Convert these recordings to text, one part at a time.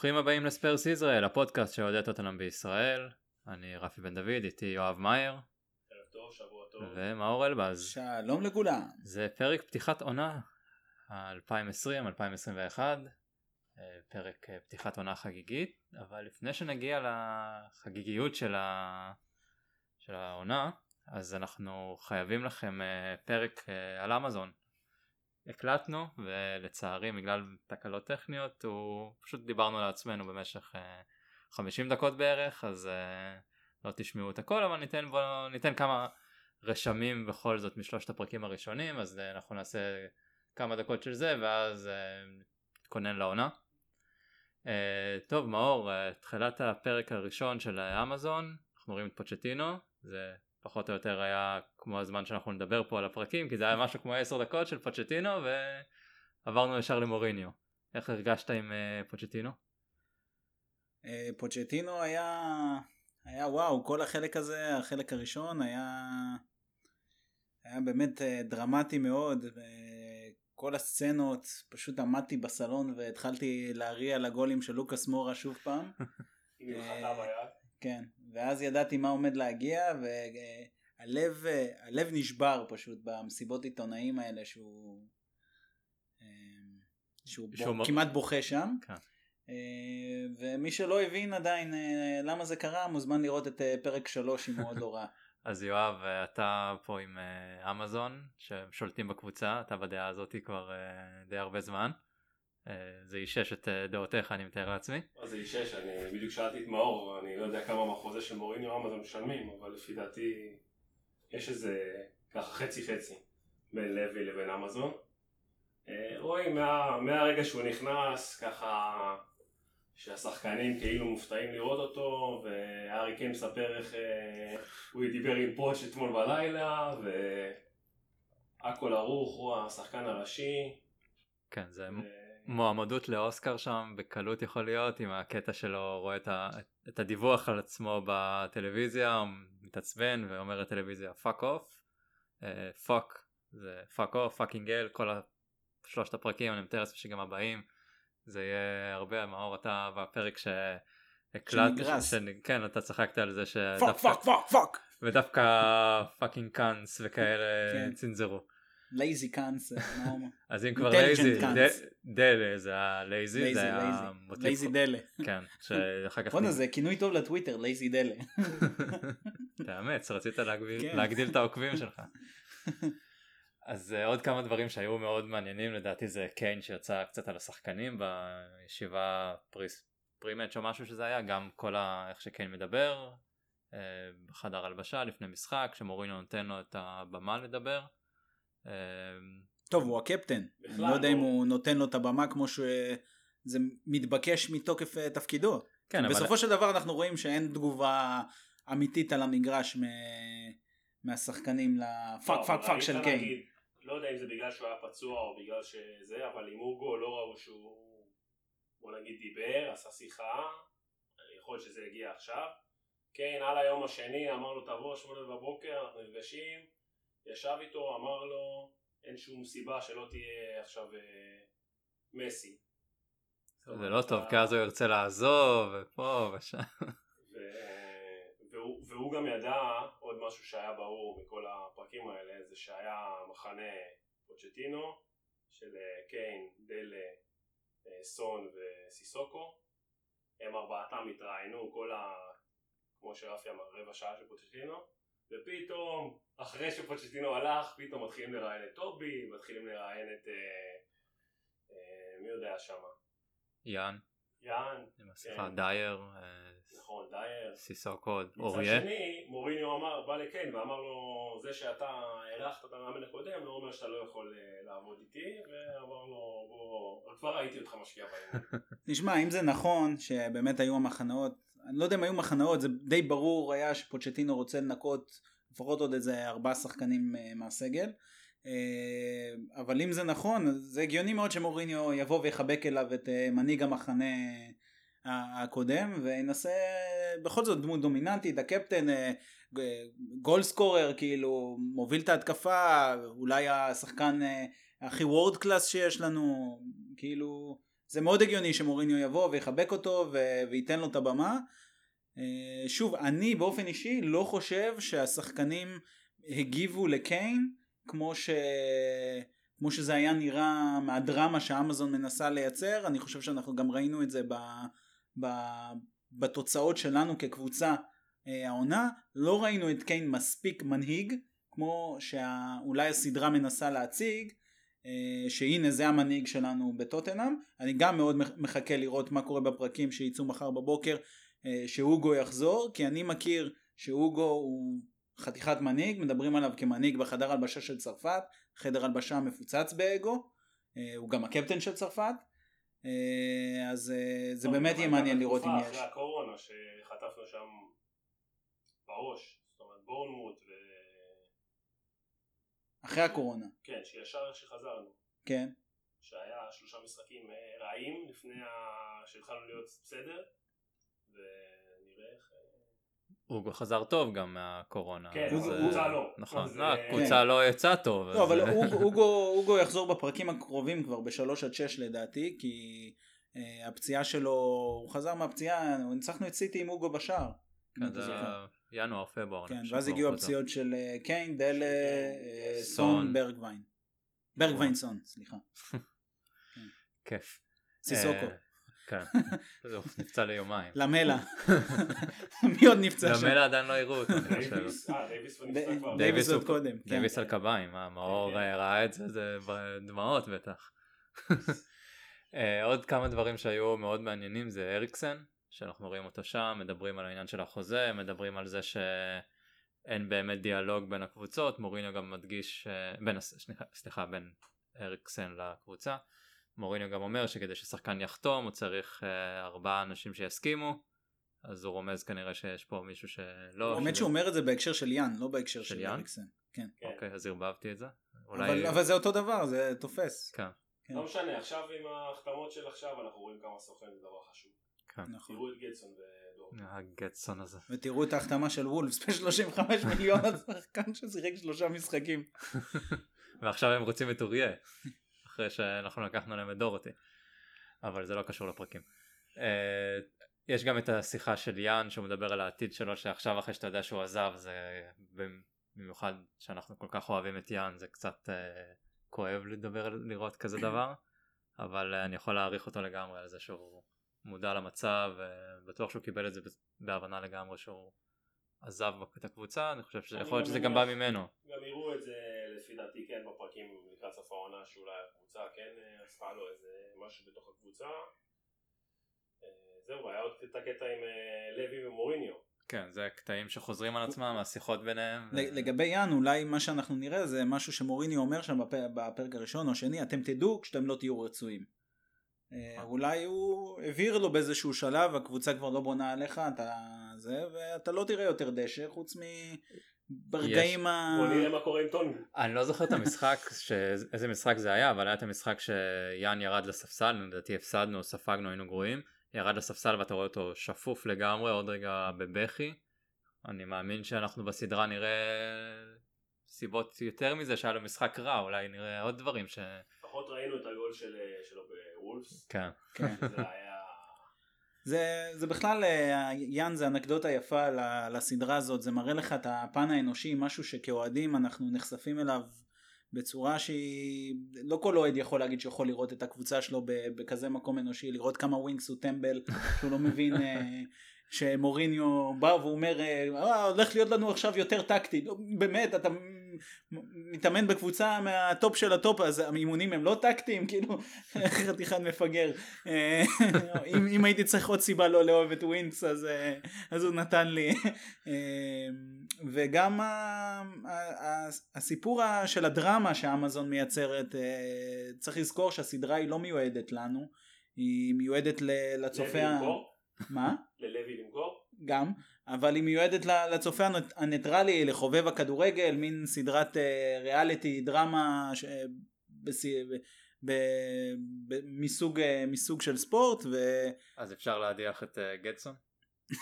ברוכים הבאים לספרס ישראל, הפודקאסט שאוהד את אותנם בישראל. אני רפי בן דוד, איתי יואב מאייר. ערב טוב, שבוע טוב. ומאור אלבז. שלום לכולם. זה פרק פתיחת עונה 2020-2021. פרק אה, פתיחת עונה חגיגית, אבל לפני שנגיע לחגיגיות של, ה... של העונה, אז אנחנו חייבים לכם אה, פרק אה, על אמזון. הקלטנו ולצערי בגלל תקלות טכניות הוא פשוט דיברנו לעצמנו במשך 50 דקות בערך אז לא תשמעו את הכל אבל ניתן, בוא, ניתן כמה רשמים בכל זאת משלושת הפרקים הראשונים אז אנחנו נעשה כמה דקות של זה ואז נתכונן לעונה. טוב מאור, תחילת הפרק הראשון של אמזון, אנחנו רואים את פוצ'טינו, זה פחות או יותר היה כמו הזמן שאנחנו נדבר פה על הפרקים, כי זה היה משהו כמו 10 דקות של פוצ'טינו ועברנו ישר למוריניו. איך הרגשת עם uh, פוצ'טינו? Uh, פוצ'טינו היה, היה וואו, כל החלק הזה, החלק הראשון היה, היה באמת uh, דרמטי מאוד. ו... כל הסצנות, פשוט עמדתי בסלון והתחלתי להריע לגולים של לוקאס מורה שוב פעם. אה, כן, ואז ידעתי מה עומד להגיע והלב הלב נשבר פשוט במסיבות עיתונאים האלה שהוא, אה, שהוא, שהוא בו, כמעט בוכה שם. כן. אה, ומי שלא הבין עדיין למה זה קרה מוזמן לראות את פרק 3 אם הוא עוד לא ראה. אז יואב אתה פה עם אה, אמזון ששולטים בקבוצה אתה בדעה הזאת כבר אה, די הרבה זמן. אה, זה אישש את דעותיך אני מתאר לעצמי. זה אישש אני בדיוק שאלתי את מאור אני לא יודע כמה מהחוזה של מוריניו אמזון משלמים אבל לפי דעתי יש איזה ככה חצי חצי בין לוי לבין אמזון. רואים מה, מהרגע שהוא נכנס ככה שהשחקנים כאילו מופתעים לראות אותו, והארי קיין מספר איך אה, הוא דיבר עם פוטש אתמול בלילה, והכל ערוך, הוא השחקן הראשי. כן, זה ו... מועמדות לאוסקר שם בקלות יכול להיות, עם הקטע שלו רואה את, ה... את הדיווח על עצמו בטלוויזיה, מתעצבן ואומר לטלוויזיה fuck off, fuck זה fuck off, fucking hell, כל שלושת הפרקים, אני מתאר לעצמי שגם הבאים. זה יהיה הרבה מאור אתה בפרק שהקלט, כן אתה צחקת על זה שדווקא, fuck fuck fuck ודווקא fucking cunts וכאלה כן. צנזרו. Lazy cunts. אז אם כבר lazy, דלה זה ה lazy, זה המוטיב. Lazy דלה. כן, שאחר כך. בואנה זה כינוי טוב לטוויטר, lazy דלה. תאמץ, רצית כן. להגדיל את העוקבים שלך. אז אה, עוד כמה דברים שהיו מאוד מעניינים לדעתי זה קיין שיצא קצת על השחקנים בישיבה pre-match או משהו שזה היה גם כל ה... איך שקיין מדבר אה, בחדר הלבשה לפני משחק שמורינו נותן לו את הבמה לדבר. אה, טוב הוא הקפטן אני לא יודע אם לא. הוא נותן לו את הבמה כמו שזה מתבקש מתוקף תפקידו. כן, בסופו אבל... של דבר אנחנו רואים שאין תגובה אמיתית על המגרש מ... מהשחקנים ל fuck לא, fuck fuck של קיין. לא יודע אם זה בגלל שהוא היה פצוע או בגלל שזה, אבל עם אוגו לא ראו שהוא, בוא נגיד דיבר, עשה שיחה, יכול להיות שזה יגיע עכשיו. כן, על היום השני אמר לו תבוא שמונה בבוקר, אנחנו נפגשים, ישב איתו, אמר לו, אין שום סיבה שלא תהיה עכשיו אה, מסי. זה לא טוב, כי אז הוא ירצה לעזוב, ופה ושם. והוא, והוא גם ידע עוד משהו שהיה ברור מכל הפרקים האלה זה שהיה מחנה פוצ'טינו של אה, קיין, דלה, אה, סון וסיסוקו הם ארבעתם התראיינו כל ה... כמו שרפי אמר רבע שעה של פוצ'טינו ופתאום אחרי שפוצ'טינו הלך פתאום מתחילים לראיין את טובי מתחילים לראיין את אה, אה, מי יודע שמה יאן יאן, עם המסכה כן. דייר, אה, נכון דייר, סיסוקו, אוריה. מצד שני מוריניו אמר, בא לקיין ואמר לו זה שאתה הארכת את המאמן הקודם לא אומר שאתה לא יכול אה, לעבוד איתי ואמר לו בוא, כבר ראיתי אותך משקיע בהם. נשמע אם זה נכון שבאמת היו המחנאות, אני לא יודע אם היו מחנאות זה די ברור היה שפוצ'טינו רוצה לנקות לפחות עוד איזה ארבעה שחקנים אה, מהסגל. אה, אבל אם זה נכון זה הגיוני מאוד שמוריניו יבוא ויחבק אליו את אה, מנהיג המחנה הקודם וינסה בכל זאת דמות דומיננטית הקפטן גול סקורר כאילו מוביל את ההתקפה אולי השחקן הכי וורד קלאס שיש לנו כאילו זה מאוד הגיוני שמוריניו יבוא ויחבק אותו ו- וייתן לו את הבמה. אה, שוב, אני באופן אישי לא חושב שהשחקנים הגיבו לקיין כמו, ש... כמו שזה היה נראה מהדרמה שאמזון מנסה לייצר, אני חושב שאנחנו גם ראינו את זה ב... ב... בתוצאות שלנו כקבוצה אה, העונה, לא ראינו את קיין מספיק מנהיג, כמו שאולי הסדרה מנסה להציג, שהנה זה המנהיג שלנו בטוטנאם. אני גם מאוד מחכה לראות מה קורה בפרקים שייצאו מחר בבוקר, אה, שהוגו יחזור, כי אני מכיר שהוגו הוא חתיכת מנהיג, מדברים עליו כמנהיג בחדר הלבשה של צרפת, חדר הלבשה מפוצץ באגו, הוא גם הקפטן של צרפת, אז זה באמת יהיה מעניין לראות אם יש. אחרי הקורונה שחטפנו שם בראש, זאת אומרת בורנמוט. אחרי הקורונה. כן, שישר איך שחזרנו. כן. שהיה שלושה משחקים אה, רעים לפני ה... שהתחלנו להיות בסדר, ונראה איך... אה, אוגו חזר טוב גם מהקורונה. כן, אבל הקבוצה לא. נכון, הקבוצה לא יצאה טוב. לא, אבל אוגו יחזור בפרקים הקרובים כבר בשלוש עד שש לדעתי, כי אה, הפציעה שלו, הוא חזר מהפציעה, ניצחנו את סיטי עם אוגו בשער. כן, ינואר, פברואר. כן, ואז הגיעו הפציעות של אה, קיין, דלה, אה, סון, ברגווין. ברגווין סון, סליחה. כיף. סיסוקו. אה, כן, נפצע ליומיים. למלה. מי עוד נפצע שם? למלה עדיין לא הראו אותו. דייוויס עוד קודם. כן. דייוויס על קביים, מאור ראה את זה, זה דמעות בטח. עוד כמה דברים שהיו מאוד מעניינים זה אריקסן, שאנחנו רואים אותו שם, מדברים על העניין של החוזה, מדברים על זה שאין באמת דיאלוג בין הקבוצות, מוריניו גם מדגיש, אה, בין, סליחה, בין אריקסן לקבוצה, מוריניו גם אומר שכדי ששחקן יחתום הוא צריך אה, ארבעה אנשים שיסכימו, אז הוא רומז כנראה שיש פה מישהו שלא... האמת שהוא אומר את זה בהקשר של יאן, לא בהקשר של, של אריקסן. כן. אוקיי, אז ערבבתי את זה. אולי... אבל, אבל זה אותו דבר, זה תופס. כן. כן. לא משנה, עכשיו עם ההחתמות של עכשיו אנחנו רואים כמה סוכן זה דבר חשוב. כן. נכון. תראו את גטסון ודור. הגטסון הזה. ותראו את ההחתמה של וולפס ב-35 מיליון על שחקן ששיחק שלושה משחקים. ועכשיו הם רוצים את אוריה, אחרי שאנחנו לקחנו להם את דורותי. אבל זה לא קשור לפרקים. אה, יש גם את השיחה של יאן שהוא מדבר על העתיד שלו שעכשיו אחרי שאתה יודע שהוא עזב זה במיוחד שאנחנו כל כך אוהבים את יאן זה קצת uh, כואב לדבר לראות כזה דבר אבל uh, אני יכול להעריך אותו לגמרי על זה שהוא מודע למצב, בטוח שהוא קיבל את זה בהבנה לגמרי שהוא עזב את הקבוצה, אני חושב שיכול להיות שזה גם בא ממנו. גם יראו את זה לפי דעתי כן בפרקים לקראת סוף העונה שאולי הקבוצה כן עשתה לו איזה משהו בתוך הקבוצה. אה, זהו, היה עוד את הקטע עם אה, לוי ומוריניו. כן, זה קטעים שחוזרים על עצמם, השיחות ביניהם. לגבי יאן, אולי מה שאנחנו נראה זה משהו שמוריניו אומר שם בפרק הראשון או שני, אתם תדעו כשאתם לא תהיו רצויים. אה, אולי הוא הבהיר לו באיזשהו שלב הקבוצה כבר לא בונה עליך אתה זה ואתה לא תראה יותר דשא חוץ מברגעים ה... בוא נראה מה קורה עם טוני. אני לא זוכר את המשחק איזה משחק זה היה אבל היה את המשחק שיאן ירד לספסל לדעתי הפסדנו ספגנו היינו גרועים. ירד לספסל ואתה רואה אותו שפוף לגמרי עוד רגע בבכי. אני מאמין שאנחנו בסדרה נראה סיבות יותר מזה שהיה לו משחק רע אולי נראה עוד דברים ש... לפחות ראינו את הגול של, שלו בוולפס. כן. כן. זה. זה, בכלל, אה, יאן זה אנקדוטה יפה לסדרה הזאת, זה מראה לך את הפן האנושי, משהו שכאוהדים אנחנו נחשפים אליו בצורה שהיא, לא כל אוהד יכול להגיד שיכול לראות את הקבוצה שלו בכזה מקום אנושי, לראות כמה ווינקס הוא טמבל, שהוא לא מבין אה, שמוריניו בא והוא אומר, אה, הולך להיות לנו עכשיו יותר טקטי, באמת, אתה מתאמן בקבוצה מהטופ של הטופ אז האימונים הם לא טקטיים כאילו חתיכת מפגר אה, אם, אם הייתי צריך עוד סיבה לא לאהוב את ווינקס אז, אה, אז הוא נתן לי אה, וגם הסיפור של הדרמה שאמזון מייצרת צריך לזכור שהסדרה היא לא מיועדת לנו היא מיועדת לצופה מה? ללוי למכור? גם אבל היא מיועדת לצופה הניטרלי, לחובב הכדורגל, מין סדרת אה, ריאליטי, דרמה ש... בס... ב... ב... מסוג, אה, מסוג של ספורט. ו... אז אפשר להדיח את uh, גטסון?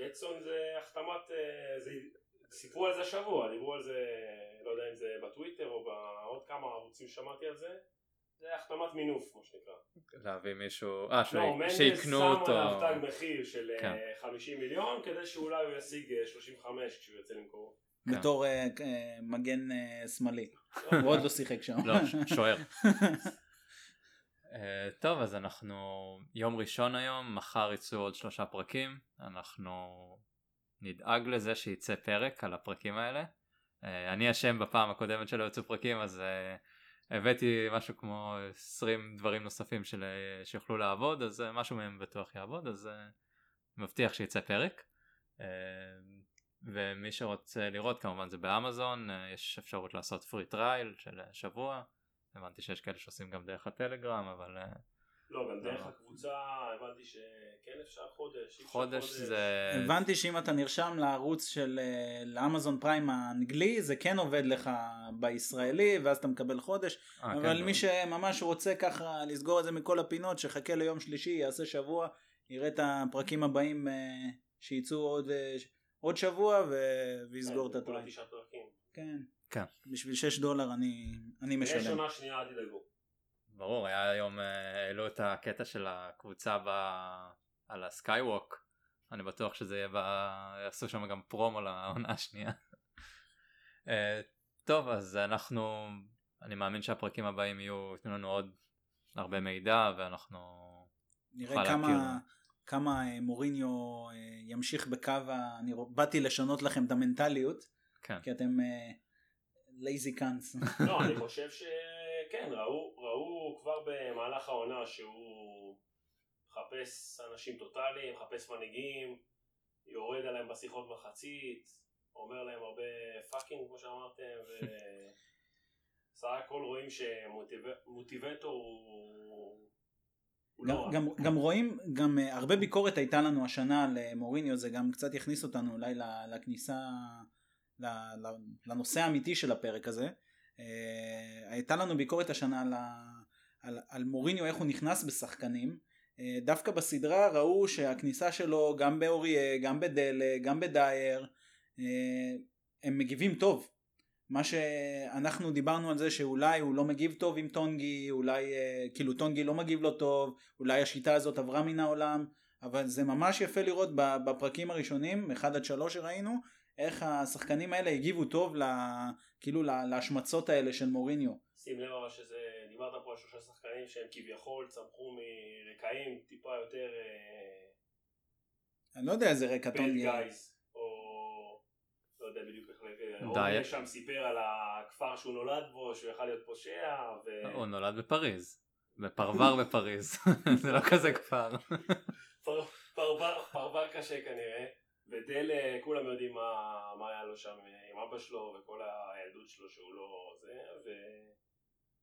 גטסון זה החתמת, זה... סיפרו על זה השבוע, דיברו על זה, לא יודע אם זה בטוויטר או בעוד כמה ערוצים שמעתי על זה. זה החתמת מינוף מה שנקרא. להביא מישהו, אה, לא, שהוא- מנדס שיקנו שם אותו. עליו תג מחיר של אה, כן. 50 מיליון כדי שאולי הוא ישיג אה, 35 כשהוא יוצא למכור. כן. בתור אה, אה, מגן אה, שמאלי. הוא עוד לא שיחק שם. לא, שוער. אה, טוב אז אנחנו יום ראשון היום מחר יצאו עוד שלושה פרקים אנחנו נדאג לזה שיצא פרק על הפרקים האלה אה, אני אשם בפעם הקודמת שלא יצאו פרקים אז אה, הבאתי משהו כמו 20 דברים נוספים של, אה, שיוכלו לעבוד אז אה, משהו מהם בטוח יעבוד אז אה, מבטיח שיצא פרק. ומי שרוצה לראות כמובן זה באמזון יש אפשרות לעשות free trial של שבוע. הבנתי שיש כאלה שעושים גם דרך הטלגרם אבל לא, גם דרך לא. הקבוצה הבנתי שכן אפשר חודש. חודש זה הבנתי שאם אתה נרשם לערוץ של אה, לאמזון פריים האנגלי זה כן עובד לך בישראלי ואז אתה מקבל חודש אה, אבל כן, מי שממש רוצה ככה לסגור את זה מכל הפינות שחכה ליום שלישי יעשה שבוע יראה את הפרקים הבאים אה, שיצאו עוד, עוד שבוע ו- ויסגור את כל הטריים. כן. כן. בשביל 6 דולר אני, אני יש משלם. עונה שנייה אל תדאגו. ברור היה היום אה, העלו את הקטע של הקבוצה ב... על הסקייווק אני בטוח שזה יהיה ב... יעשו שם גם פרומו לעונה השנייה. אה, טוב אז אנחנו אני מאמין שהפרקים הבאים יהיו ייתנו לנו עוד הרבה מידע ואנחנו נראה כמה, להכיר. כמה אה, מוריניו ימשיך בקו ה... אני באתי לשנות לכם את המנטליות כן כי אתם lazy cunts. לא, אני חושב שכן, ראו, ראו כבר במהלך העונה שהוא מחפש אנשים טוטאליים, מחפש מנהיגים, יורד עליהם בשיחות מחצית, אומר להם הרבה fucking כמו שאמרתם, וסך הכל רואים ש motivator הוא... הוא גם, לא. גם, גם רואים, גם uh, הרבה ביקורת הייתה לנו השנה למוריניו, זה גם קצת יכניס אותנו אולי לכניסה, לנושא האמיתי של הפרק הזה. Uh, הייתה לנו ביקורת השנה על, על, על מוריניו, איך הוא נכנס בשחקנים. Uh, דווקא בסדרה ראו שהכניסה שלו גם באוריה, גם בדלה, גם בדייר, uh, הם מגיבים טוב. מה שאנחנו דיברנו על זה שאולי הוא לא מגיב טוב עם טונגי, אולי אה, כאילו טונגי לא מגיב לו טוב, אולי השיטה הזאת עברה מן העולם, אבל זה ממש יפה לראות בפרקים הראשונים, 1 עד 3 שראינו, איך השחקנים האלה הגיבו טוב ל, כאילו לה- להשמצות האלה של מוריניו. שים לב אבל שזה, דיברת פה על שלושה שחקנים שהם כביכול צמחו מרקעים טיפה יותר אני לא יודע איזה רקע בד טונגי. גייז, או לא יודע בדיוק איך להגיד, שם סיפר על הכפר שהוא נולד בו, שהוא יכל להיות פושע, ו... הוא נולד בפריז. בפרבר בפריז. זה לא כזה כפר. פר- פרבר- פרבר קשה כנראה, ודל כולם יודעים מה, מה היה לו שם עם אבא שלו וכל הילדות שלו שהוא לא זה, ו...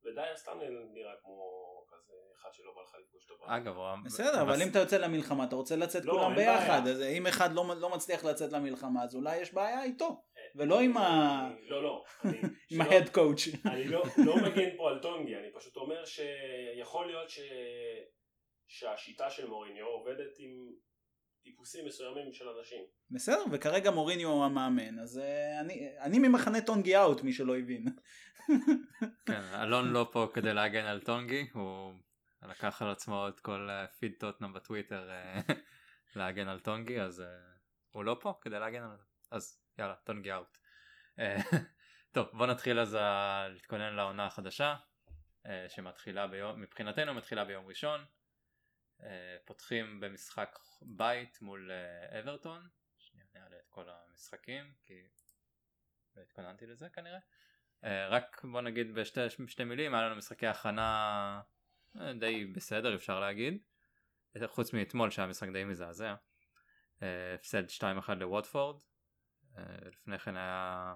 ודייר סתם נראה כמו כזה אחד שלא בא לך לפגוש אותו. אגב בסדר, אבל אם אתה יוצא למלחמה אתה רוצה לצאת לא, כולם ביחד. אז אם אחד לא, לא מצליח לצאת למלחמה אז אולי יש בעיה איתו, ולא עם ה- אני- לא, לא. עם ה head coach. אני לא, לא מגן פה על טונגי, אני פשוט אומר שיכול להיות. שהשיטה של מוריניו עובדת עם טיפוסים מסוימים של אנשים. בסדר, וכרגע מוריניו הוא המאמן, אז אה, אני, אני ממחנה טונגי אאוט, מי שלא הבין. כן, אלון לא פה כדי להגן על טונגי, הוא לקח על עצמו את כל אה, פיד טוטנאם בטוויטר אה, להגן על טונגי, אז אה, הוא לא פה כדי להגן על זה. אז יאללה, טונגי אאוט. אה, טוב, בוא נתחיל אז אה, להתכונן לעונה החדשה, אה, שמתחילה ביום, מבחינתנו מתחילה ביום ראשון. אה, פותחים במשחק בית מול אה, אברטון. שנייה, נעלה את כל המשחקים, כי לא התכוננתי לזה כנראה. אה, רק בוא נגיד בשתי שתי מילים היה לנו משחקי הכנה די בסדר אפשר להגיד חוץ מאתמול שהיה משחק די מזעזע הפסד 2-1 לווטפורד לפני כן היה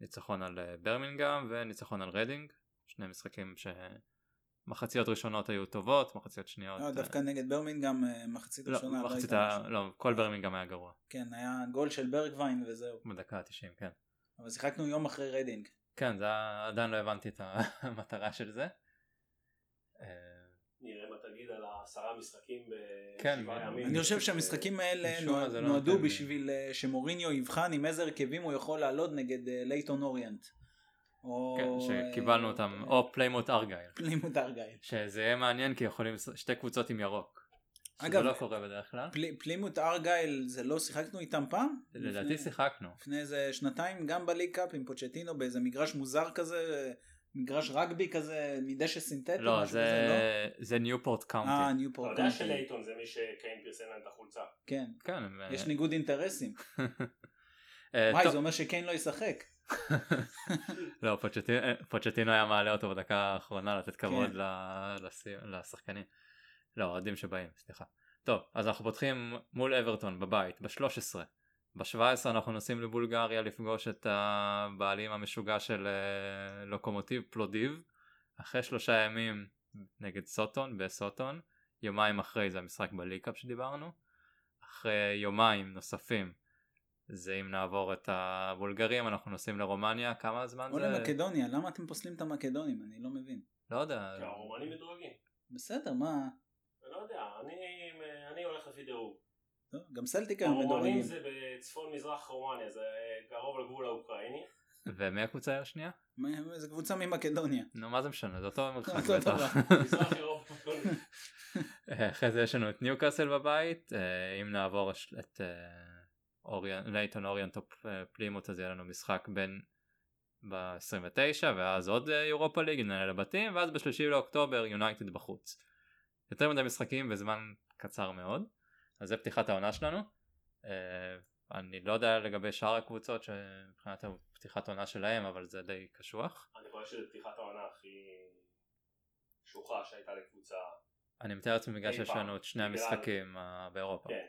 ניצחון על ברמינגהם וניצחון על רדינג שני משחקים שמחציות ראשונות היו טובות מחציות שניות לא, אה, דווקא נגד ברמינגהם אה, מחצית לא, ראשונה. לא מחצית הייתה ה... לא כל ברמינגהם היה גרוע כן, היה גול של ברגווין וזהו. בדקה ה-90 כן אבל שיחקנו יום אחרי רדינג. כן זה היה- עדיין לא הבנתי את המטרה של זה. אה, נראה מה תגיד על העשרה משחקים כן, בשבעה אני ימים. אני חושב שהמשחקים האלה לא נועדו לי. בשביל שמוריניו יבחן עם איזה הרכבים הוא יכול לעלות נגד לייטון אוריינט. או... כן, שקיבלנו אה, אותם, או פליימוט ארגייל. פלימות ארגייל. שזה יהיה מעניין כי יכולים שתי קבוצות עם ירוק. אגב, שזה לא קורה בדרך כלל. פל- פלימות ארגייל זה לא שיחקנו איתם פעם? לדעתי לפני- שיחקנו. לפני איזה שנתיים גם ב League Cup עם פוצ'טינו באיזה מגרש מוזר כזה, מגרש רגבי כזה מדשא סינתטי, לא, משהו כזה, לא? זה- זה ניופורט אה, קאונטי. אתה ניופורט. יודע קאונטי. שלייטון זה מי שקיין פרסם להם את החולצה. כן, כן, יש אה, ניגוד אינטרסים. אה, וואי, זה אומר שקיין לא ישחק. לא, פוצ'טינו- אה, פוצ'טינו היה מעלה אותו בדקה האחרונה לתת כבוד כן. לשחקנים. לא, אוהדים שבאים, סליחה. טוב, אז אנחנו פותחים מול אברטון בבית, ב-13. ב-17 אנחנו נוסעים לבולגריה לפגוש את הבעלים המשוגע של אה, לוקומוטיב פלודיב. אחרי שלושה ימים נגד סוטון בסוטון. יומיים אחרי זה המשחק בליקאפ שדיברנו. אחרי יומיים נוספים זה אם נעבור את הבולגרים אנחנו נוסעים לרומניה כמה זמן או זה? למקדוניה, למה אתם פוסלים את המקדונים? אני לא מבין. לא יודע. כי הרומנים מדורגים. בסדר, מה? לא יודע, אני- אני הולך לפי דירוג. לא, גם סלטיק היום הרומנים מדורגים. זה בצפון מזרח רומניה, זה קרוב לגבול האוקראיני. ומי הקבוצה השנייה? זה קבוצה ממקדוניה. נו מה זה משנה זה אותו מרחק בטח. מזרח אירופה. אחרי זה יש לנו את ניוקאסל בבית אה, אם נעבור את אה, אוריאן- לייטון אוריינט או אה, פלימוט אז יהיה לנו משחק בין ב-29 ואז עוד אה, Europa League נעלה לבתים ואז בשלישי לאוקטובר יונייטד בחוץ. יותר מדי משחקים בזמן קצר מאוד אז זה פתיחת העונה שלנו. אה, אני לא יודע לגבי שאר הקבוצות שמבחינת פתיחת העונה שלהם אבל זה די קשוח. אני חושב שזו פתיחת העונה הכי קשוחה שהייתה לקבוצה. אני מתאר לעצמי בגלל שיש לנו את שני המשחקים אה, באירופה. כן.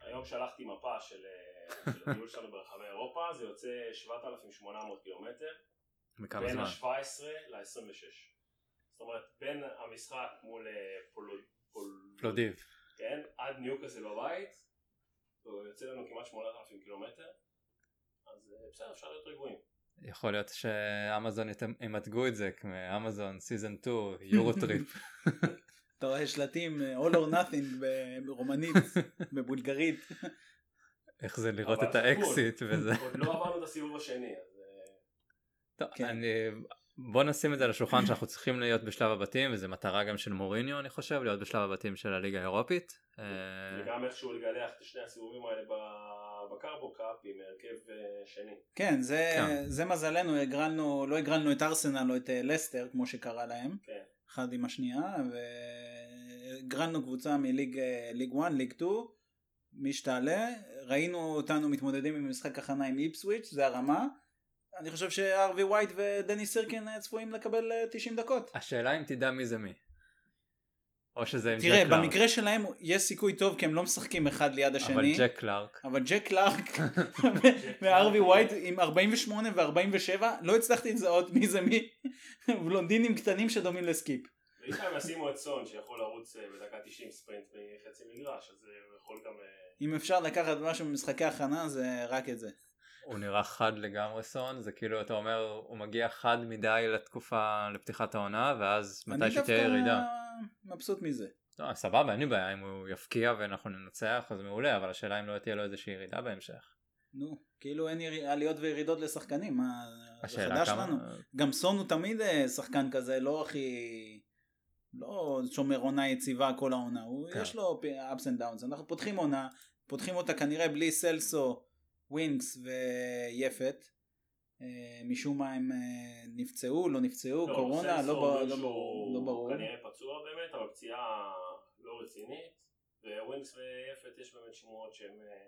היום שלחתי מפה של אה, של הטיול שלנו ברחבי אירופה, זה יוצא 7,800 קילומטר. בין זמן? ה-17 ל-26. זאת אומרת, בין המשחק מול אה, פול... פול... פלודיב. כן, עד ניוקאסל בבית, הוא יוצא לנו כמעט 8,000 קילומטר, אז אה, בסדר, אפשר להיות רגועים. יכול להיות שאמזון ימתגו את זה כמו אמזון season 2 Euro trip אתה רואה שלטים אה, all or nothing ברומנית, בבולגרית. איך זה לראות את האקסיט וזה. עוד לא עברנו את הסיבוב השני, אז אה, טוב, כן. אני... בוא נשים את זה על השולחן שאנחנו צריכים להיות בשלב הבתים וזה מטרה גם של מוריניו אני חושב להיות בשלב הבתים של הליגה האירופית. אה, וגם איכשהו לגלח את שני הסיבובים האלה בקרבו קאפ עם הרכב אה, שני. כן, זה, כן. זה מזלנו, הגרלנו, לא הגרלנו את ארסנל או את אה, לסטר, כמו שקרה להם, כן. אחד עם השנייה, והגרלנו קבוצה מליג אה, ליג 1, ליג 2, מי שתעלה, ראינו אותנו מתמודדים עם משחק הכנה עם איפסוויץ', זה הרמה. אני חושב שארווי ווייט ודני סירקין אה, צפויים לקבל אה, 90 דקות. השאלה אם תדע מי זה מי. או שזה עם תראה, ג'ק קלארק. במקרה שלהם יש סיכוי טוב כי הם לא משחקים אחד ליד אבל השני. ג'ק קלארק. אבל ג'ק קלארק וארווי ווייט עם 48 ו-47 לא הצלחתי לזהות מי זה מי בלונדינים קטנים שדומים לסקיפ. ואם הם ישימו את סון שיכול לרוץ אה, בדקה 90 ספרינט מחצי מגרש, אז אה, הוא יכול גם... אה, אם אפשר לקחת משהו ממשחקי הכנה זה רק את זה. הוא נראה חד לגמרי סון זה כאילו אתה אומר הוא מגיע חד מדי לתקופה לפתיחת העונה ואז אני מתי שתהיה דווקא ירידה. מבסוט מזה. לא, סבבה אין לי בעיה אם הוא יפקיע ואנחנו ננצח אז מעולה אבל השאלה אם לא תהיה לו איזושהי ירידה בהמשך. נו, כאילו אין יר- עליות וירידות לשחקנים, מה, זה השאלה חדש כמה... לנו. גם סון הוא תמיד שחקן כזה, לא הכי... לא שומר עונה יציבה כל העונה, הוא, כן. יש לו ups and downs. אנחנו פותחים עונה, פותחים אותה כנראה בלי סלסו, ווינקס ויפת. אה, משום מה הם אה, נפצעו, לא נפצעו, לא, קורונה, לא, ב- לא, ברור, לא ברור. כנראה פצוע באמת, אבל פציעה לא רצינית. וווינקס ויפת יש באמת שמועות שהם... אה,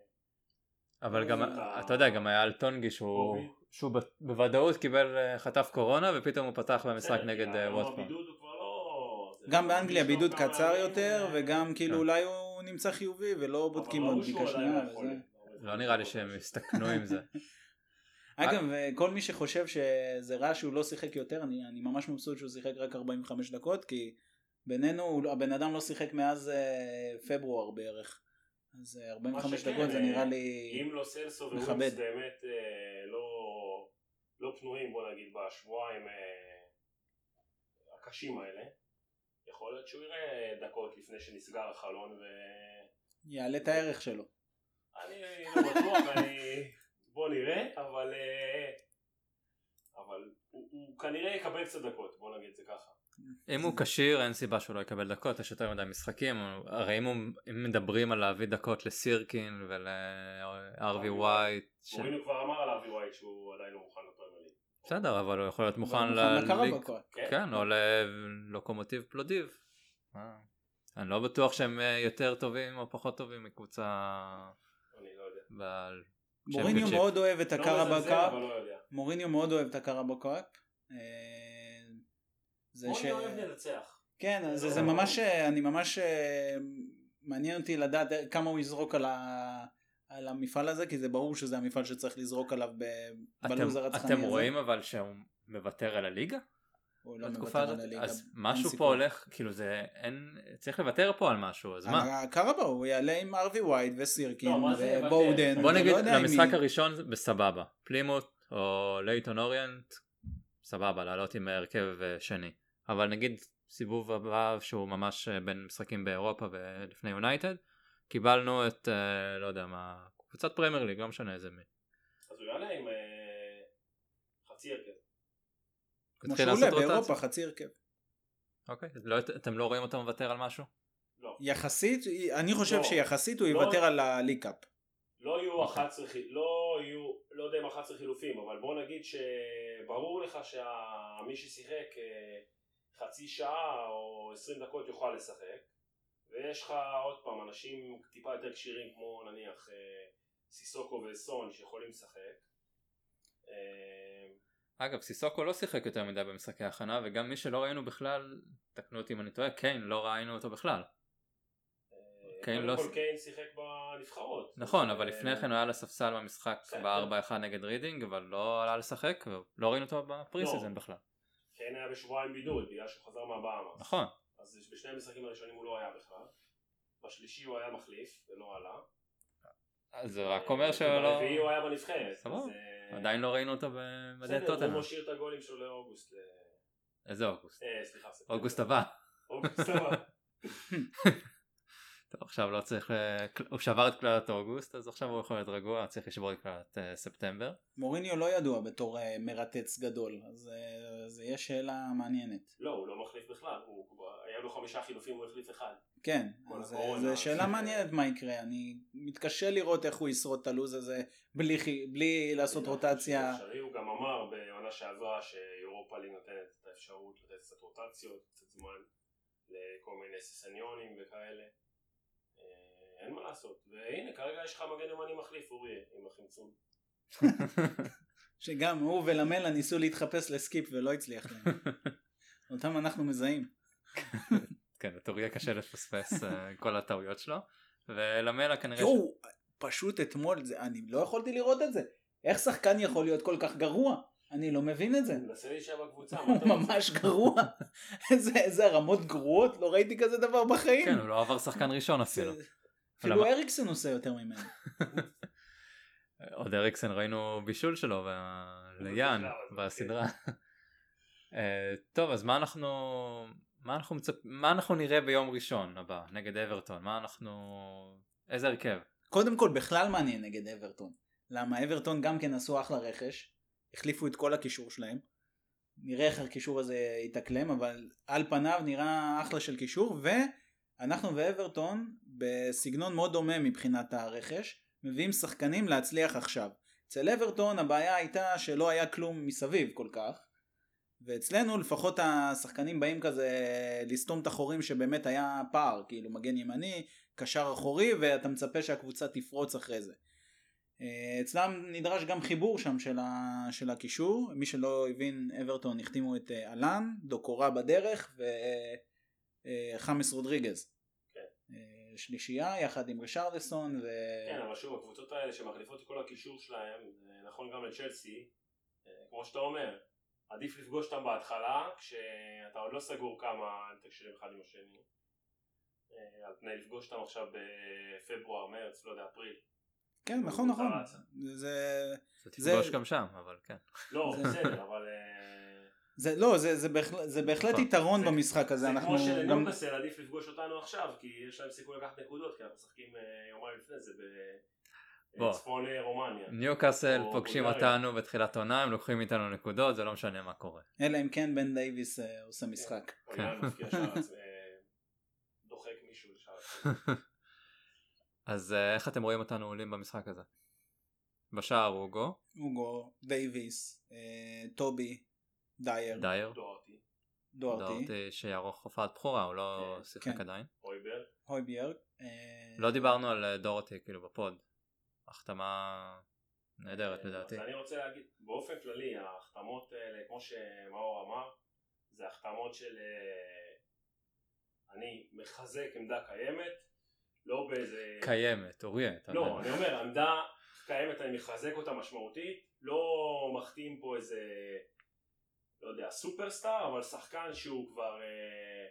אבל גם אתה- אתה יודע גם היה על טונגי שהוא. שהוא בוודאות קיבל חטף קורונה ופתאום הוא פתח במשחק נגד אה, היום ווטפורד. הבידוד הוא כבר לא... זה גם לא- באנגליה בידוד קצר יותר, אה, וגם כאילו כן. אולי הוא נמצא חיובי ולא בודקים אבל עוד בדיקה שנייה. לא נראה לי שהם הסתכנו עם זה. אגב, כל מי שחושב שזה רע שהוא לא שיחק יותר, אני, אני ממש מבסוט שהוא שיחק רק 45 דקות, כי בינינו הוא- הבן אדם לא שיחק מאז אה, פברואר בערך. אז אה, 45 שכן, דקות זה אה, נראה לי... אם לא סלסו מכבד. ווינקס באמת אה, לא, לא פנויים בוא נגיד בשבועיים אה, הקשים האלה, יכול להיות שהוא יראה דקות לפני שנסגר החלון ואני יעלה את הערך שלו. לא בטוח, אני... בוא נראה, אבל, אה, אבל הוא, הוא כנראה יקבל קצת דקות, בוא נגיד את זה ככה. אם הוא כשיר אין סיבה שהוא לא יקבל דקות יש יותר מדי משחקים הרי אם, הוא, אם מדברים על להביא דקות לסירקין ולארווי ווייט ש... מוריניו כבר אמר על אבי ווייט שהוא עדיין לא מוכן. בסדר אבל הוא יכול להיות מוכן לליג לקרבקה. כן או ללוקומוטיב פלודיב. אה. אני לא בטוח שהם אה, יותר טובים או פחות טובים מקבוצה אני לא יודע. בעל מוריניו צ'מפיונשיפ. מאוד אוהב את לא. אבל לא יודע. מוריניו מאוד אוהב את ש... מוריניו אוהב לנצח. כן, זה, לא- ממש, אני ממש, אה, מעניין אותי לדעת כמה הוא יזרוק על, ה, על המפעל הזה, כי זה ברור שזה המפעל שצריך לזרוק עליו ב, אתם, בלו"ז הרצחני אתם הזה. רואים אבל שהוא מוותר על הליגה הוא לא מוותר הזאת על הליגה, אז משהו פה. הולך כאילו זה אין צריך לוותר פה על משהו אז מה על הקראבאו, הוא יעלה עם הארווי ווייט וסירקין לא, ובואודן. בוא נגיד לא למשחק הראשון בסבבה פלימוט או לייטון אוריינט סבבה לעלות עם הרכב אה, שני אבל נגיד סיבוב הבא שהוא ממש אה, בין משחקים באירופה ולפני יונייטד קיבלנו את אה, לא יודע מה קבוצת פרמייר ליג לא משנה איזה מי. אז הוא יעלה עם אה, חצי הרכב. כמו שהוא עולה. באירופה, חצי הרכב. אוקיי לא, אתם לא רואים אותו מוותר על משהו? לא. יחסית, אני חושב לא. שיחסית הוא לא. יוותר על הליקאפ. לא יהיו אוקיי. 11 חי- לא יהיו, לא יודע אם 11 חילופים, אבל בוא נגיד שברור לך שמי ששיחק אה, חצי שעה או 20 דקות יוכל לשחק, ויש לך עוד פעם אנשים טיפה יותר כשירים כמו נניח אה, סיסוקו וסון שיכולים לשחק. אה, אגב סיסוקו לא שיחק יותר מדי במשחקי הכנה וגם מי שלא ראינו בכלל תקנו אותי אם אני טועה קיין לא ראינו אותו בכלל אה, קיין לא קיין שיחק בנבחרות. נכון אבל אה, לפני כן הוא היה לספסל במשחק בסדר. ב-4-1 נגד רידינג אבל לא עלה לשחק ולא ראינו אותו ב pre לא. season בכלל קיין היה בשבועיים בידוד בגלל שהוא חזר מהבאמאס. נכון אז בשני המשחקים הראשונים הוא לא היה בכלל. בשלישי הוא היה מחליף ולא עלה. אז זה רק אומר שלא ברביעי הוא היה בנבחרת. סבבה. אה, עדיין לא ראינו אותו במדי בסדר, הוא משאיר את הגולים שלו לאוגוסט. ל- איזה אוגוסט אה, סליחה. אוגוסט הבא אוגוסט הבא. טוב עכשיו לא צריך הוא שבר את קללת אוגוסט אז עכשיו הוא יכול להיות רגוע צריך לשבור את קללת אה, ספטמבר מוריניו לא ידוע בתור אה, מרתץ גדול, אז אה, זה יהיה שאלה מעניינת. לא, הוא לא מחליף בכלל. הוא היה לו חמישה חילופים, הוא החליף אחד. כן, אז זו שאלה מעניינת מה יקרה, אני מתקשה לראות איך הוא ישרוד את הלו"ז הזה בלי, בלי לעשות רוטציה. הוא גם אמר בעונה שעברה שאירופה ליג נותנת את האפשרות לתת קצת רוטציות, קצת זמן לכל מיני ססניונים וכאלה. אה, אין מה לעשות. והנה, כרגע יש לך מגן ימני מחליף, אורי, עם החמצון. שגם הוא ולמלה ניסו להתחפש לסקיפ ולא הצליח להם. אותם אנחנו מזהים. כן לטור יהיה קשה לפספס אה, כל הטעויות שלו ולמלה כנראה יואו, פשוט אתמול, זה, אני לא יכולתי לראות את זה. איך שחקן יכול להיות כל כך גרוע? אני לא מבין את זה. הוא מנסה להישאר בקבוצה, מה הוא אתה רוצה? ממש גרוע. איזה, רמות גרועות, לא ראיתי כזה דבר בחיים. כן הוא לא עבר שחקן ראשון אפילו אפילו אריקסון עושה יותר ממנו. עוד אריקסן ראינו בישול שלו ב- ליאן בסדרה. אה, טוב אז מה אנחנו מה אנחנו מצפ... מה אנחנו נראה ביום ראשון הבא נגד אברטון מה אנחנו איזה הרכב קודם כל בכלל מעניין נגד אברטון. למה אברטון גם כן עשו אחלה רכש, החליפו את כל הקישור שלהם. נראה איך הקישור הזה יתאקלם, אבל על פניו נראה אחלה של קישור, ואנחנו ואברטון בסגנון מאוד דומה מבחינת הרכש, מביאים שחקנים להצליח עכשיו. אצל אברטון הבעיה הייתה שלא היה כלום מסביב כל כך, ואצלנו לפחות השחקנים באים כזה לסתום את החורים שבאמת היה פער, כאילו מגן ימני, קשר אחורי ואתה מצפה שהקבוצה תפרוץ אחרי זה. אה, אצלם נדרש גם חיבור שם של, ה... של הקישור, מי שלא הבין אברטון החתימו את אה, אלן, דוקורה בדרך וחמאס רודריגז. כן. אה, שלישייה יחד עם רשרדסון ו... כן, אבל שוב, הקבוצות האלה שמחליפות את כל הקישור שלהם, נכון גם לצ'לסי, אה, כמו שאתה אומר, עדיף לפגוש אותם בהתחלה, כשאתה עוד לא סגור כמה תקשירים אחד עם השני, אה, על פני לפגוש אותם עכשיו בפברואר, מרץ, לא יודע, אפריל. כן נכון נכון. זה... זה תפגוש גם שם אבל כן לא, זה- בסדר, אבל... אה, זה לא זה, זה, בהחלט, זה בהחלט נכון. יתרון זה- במשחק הזה זה אנחנו כמו גם שלניוקאסל עדיף לפגוש אותנו עכשיו, כי יש להם סיכוי לקחת נקודות, כי אנחנו משחקים אה, יומיים לפני זה. בוא. צפון אה, רומניה. ניוקאסל פוגשים. אותנו בתחילת עונה, הם לוקחים איתנו נקודות, זה לא משנה מה קורה. אלא אם כן בן דייוויס אה, עושה משחק. שער עצמי, אה, דוחק מישהו לשער. אז אה, איך אתם רואים אותנו עולים במשחק הזה? בשער אוגו, אוגו, דייוויס, אה, טובי, דייר, דייר, דוארטי, דוארטי, דורטי שיערוך הופעת בכורה, הוא לא כן. שיחק כן. עדיין. אויבר. הויביארג. אה, לא דיברנו על אה, דורטי כאילו בפוד. החתמה נהדרת אה, לדעתי. אני רוצה להגיד, באופן כללי, ההחתמות האלה, כמו שמאור אמר, זה החתמות של אה, אני מחזק עמדה קיימת, לא באיזה... קיימת, אוריה. לא. אני אומר, עמדה קיימת, אני מחזק אותה משמעותית, לא מחתים פה איזה, לא יודע, סופרסטאר, אבל שחקן שהוא כבר, אה,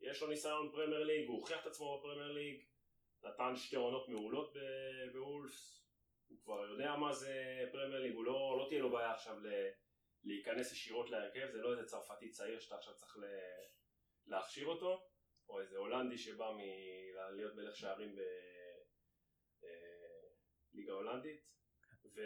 יש לו ניסיון פרמייר ליג, הוא הוכיח את עצמו בפרמייר ליג, נתן שתי עונות מעולות בוולפס, הוא כבר יודע מה זה פרמייר ליג, לא, לא תהיה לו בעיה עכשיו ל- להיכנס ישירות להרכב, זה לא איזה צרפתי צעיר שאתה עכשיו צריך ל- להכשיר אותו, או איזה הולנדי שבא מ- להיות מלך שערים ב... אה, הולנדית ו...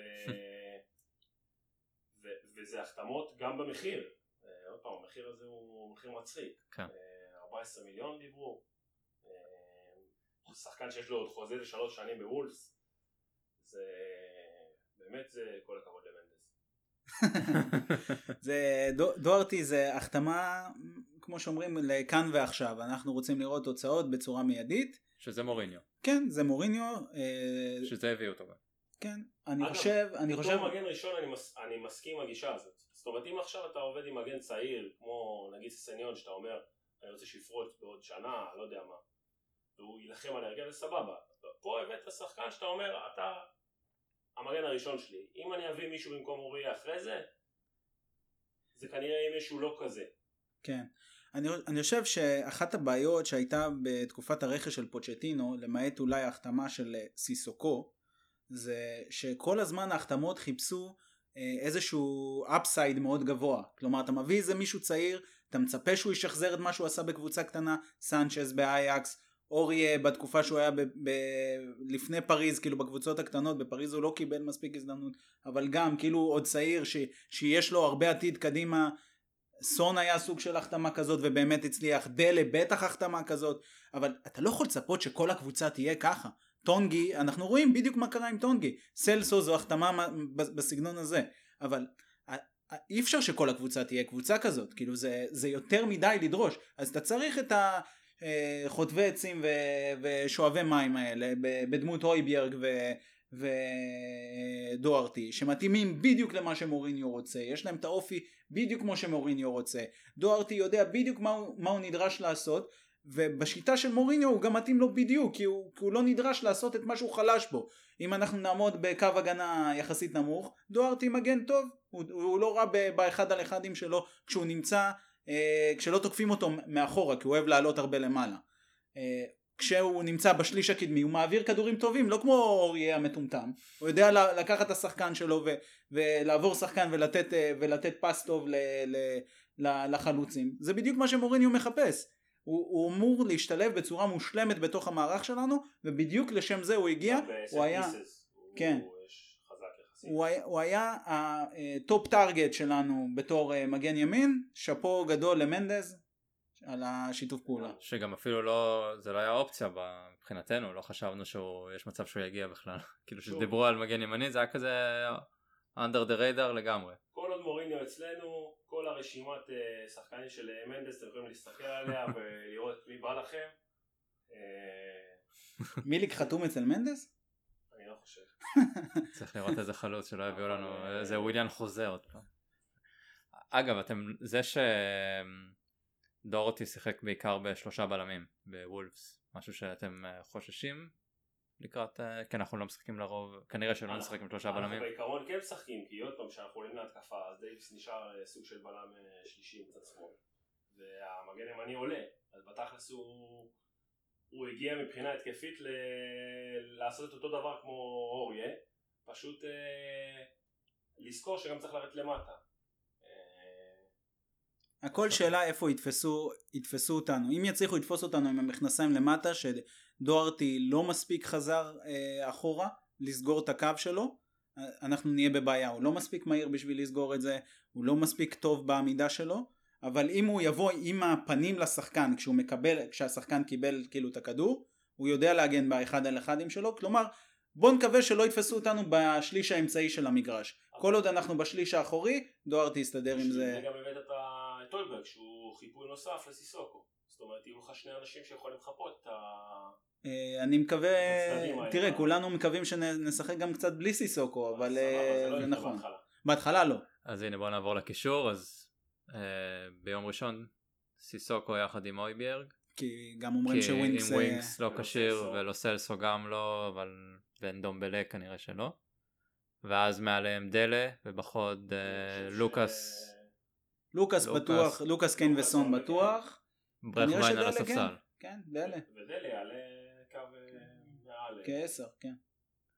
ו... וזה החתמות גם במחיר. אה, עוד פעם המחיר הזה הוא מחיר מצחיק. כן. אה, 14 מיליון דיברו שחקן שיש לו עוד חוזה לשלוש שנים בוולפס. זה באמת זה כל הכבוד למנדס. זה דו- דוארטי זה החתמה כמו שאומרים לכאן ועכשיו. אנחנו רוצים לראות תוצאות בצורה מיידית. שזה מוריניו, כן זה מוריניו אה, שזה הביא אותו גם. כן אני אגב, חושב אני חושב בתור מגן ראשון אני, מס... אני מסכים עם הגישה הזאת. זאת אומרת אם עכשיו אתה עובד עם מגן צעיר כמו נגיד ססניון שאתה אומר אני רוצה שיפרוץ בעוד שנה לא יודע מה והוא יילחם על ההרכב זה סבבה פה הבאת שחקן שאתה אומר אתה המגן הראשון שלי אם אני אביא מישהו במקום אוריה אחרי זה זה כנראה יהיה מישהו לא כזה כן. אני, אני חושב שאחת הבעיות שהייתה בתקופת הרכש של פוצ'טינו, למעט אולי ההחתמה של אה, סיסוקו, זה שכל הזמן ההחתמות חיפשו אה, איזשהו אפסייד מאוד גבוה. כלומר, אתה מביא איזה מישהו צעיר, אתה מצפה שהוא ישחזר את מה שהוא עשה בקבוצה קטנה, סנצ'ז באייקס, אוריה בתקופה שהוא היה ב, ב, לפני פריז, כאילו בקבוצות הקטנות, בפריז הוא לא קיבל מספיק הזדמנות, אבל גם כאילו עוד צעיר ש, שיש לו הרבה עתיד קדימה, סון היה סוג של החתמה כזאת ובאמת הצליח, דלה בטח החתמה כזאת, אבל אתה לא יכול לצפות שכל הקבוצה תהיה ככה. טונגי, אנחנו רואים בדיוק מה קרה עם טונגי, סלסו זו החתמה בסגנון הזה, אבל ה- ה- אי אפשר שכל הקבוצה תהיה קבוצה כזאת, כאילו זה, זה יותר מדי לדרוש, אז אתה צריך את החוטבי עצים ו- ושואבי מים האלה בדמות הויביארג ו- ודוארטי שמתאימים בדיוק למה שמוריניו רוצה. יש להם את האופי בדיוק כמו שמוריניו רוצה. דוארטי יודע בדיוק מה הוא, מה הוא נדרש לעשות ובשיטה של מוריניו הוא גם מתאים לו בדיוק כי הוא, כי הוא לא נדרש לעשות את מה שהוא חלש בו. אם אנחנו נעמוד בקו הגנה יחסית נמוך דוארטי מגן טוב. הוא, הוא לא רע באחד על אחדים שלו כשהוא נמצא אה, כשלא תוקפים אותו מאחורה כי הוא אוהב לעלות הרבה למעלה. אה, כשהוא נמצא בשליש הקדמי הוא מעביר כדורים טובים לא כמו אוריה המטומטם. הוא יודע לקחת את השחקן שלו ו- ולעבור שחקן ולתת, אה, ולתת פס טוב ל- ל- לחלוצים. זה בדיוק מה שמוריניו מחפש. הוא, הוא אמור להשתלב בצורה מושלמת בתוך המערך שלנו ובדיוק לשם זה הוא הגיע הוא היה- pieces, כן. הוא הוא היה, הוא היה ה top target שלנו בתור אה, מגן ימין שאפו גדול למנדז על השיתוף פעולה שגם אפילו לא, זה לא היה אופציה מבחינתנו, לא חשבנו שיש מצב שהוא יגיע בכלל. כאילו. שדיברו על מגן ימני זה היה כזה under the radar לגמרי. כל עוד מוריניו אצלנו, כל הרשימת אה, שחקנים של אה, מנדס, אתם יכולים להסתכל עליה ולראות מי בא לכם. אה, מיליק חתום אצל מנדז? לא חושב. צריך לראות איזה חלוץ שלא יביאו לנו איזה וויליאן חוזה עוד פעם. אגב אתם זה שדורותי שיחק בעיקר בשלושה בלמים בוולפס משהו שאתם אה, חוששים לקראת אה, כן אנחנו לא משחקים לרוב כנראה שלא אנחנו- נשחק עם שלושה אנחנו בלמים בעיקרון כן משחקים, כי עוד פעם כשאנחנו עולים להתקפה, אז דייוויס נשאר אה, סוג של בלם אה, שלישי מצד שמאל. והמגן הימני עולה, אז בתכלס הוא... הוא הגיע מבחינה התקפית ל... לעשות את אותו דבר כמו אוריה, פשוט אה, לזכור שגם צריך לרדת למטה. אה, הכל שאלה איפה יתפסו, יתפסו אותנו אם יצליחו לתפוס אותנו עם המכנסיים למטה שדוארטי לא מספיק חזר אה, אחורה לסגור את הקו שלו, אנחנו נהיה בבעיה. הוא לא מספיק מהיר בשביל לסגור את זה, הוא לא מספיק טוב בעמידה שלו, אבל אם הוא יבוא עם הפנים לשחקן כשהוא מקבל, כשהשחקן קיבל כאילו את הכדור, הוא יודע להגן באחד על אחדים שלו, כלומר בוא נקווה שלא יתפסו אותנו בשליש האמצעי של המגרש. כל עוד אנחנו בשליש האחורי, דוארטי יסתדר עם זה. גם הבאת את טולברג שהוא חיפוי נוסף לסיסוקו. זאת אומרת יהיו לך שני אנשים שיכולים לחפות את ה... אה, אני מקווה, תראה כולנו מקווים שנשחק גם קצת בלי סיסוקו אבל אה, לא זה נכון. בהתחלה לא. אז הנה בוא נעבור לקישור אז ביום ראשון סיסוקו יחד עם הויביארג. כי גם אומרים שווינקס כי אם ווינקס לא כשיר ולו סלסו גם לא אבל נדומבלה כנראה שלא. ואז מעליהם דלה ובחוד לוקאס. לוקאס בטוח, לוקאס קיין וסון בטוח. ברכווין על הספסל. כן, דלה. ודלה יעלה קו מעל. כעשר, כן.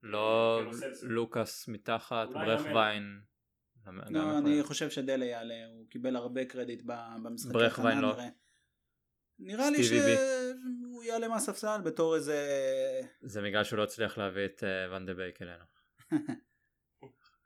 לא לוקאס מתחת, ברכווין. לא, אני חושב שדלה יעלה, הוא קיבל הרבה קרדיט במשחק ברכווין לא. נראה לי שהוא יעלה מהספסל בתור איזה... זה בגלל שהוא לא הצליח להביא את ואן דה בייק אלינו.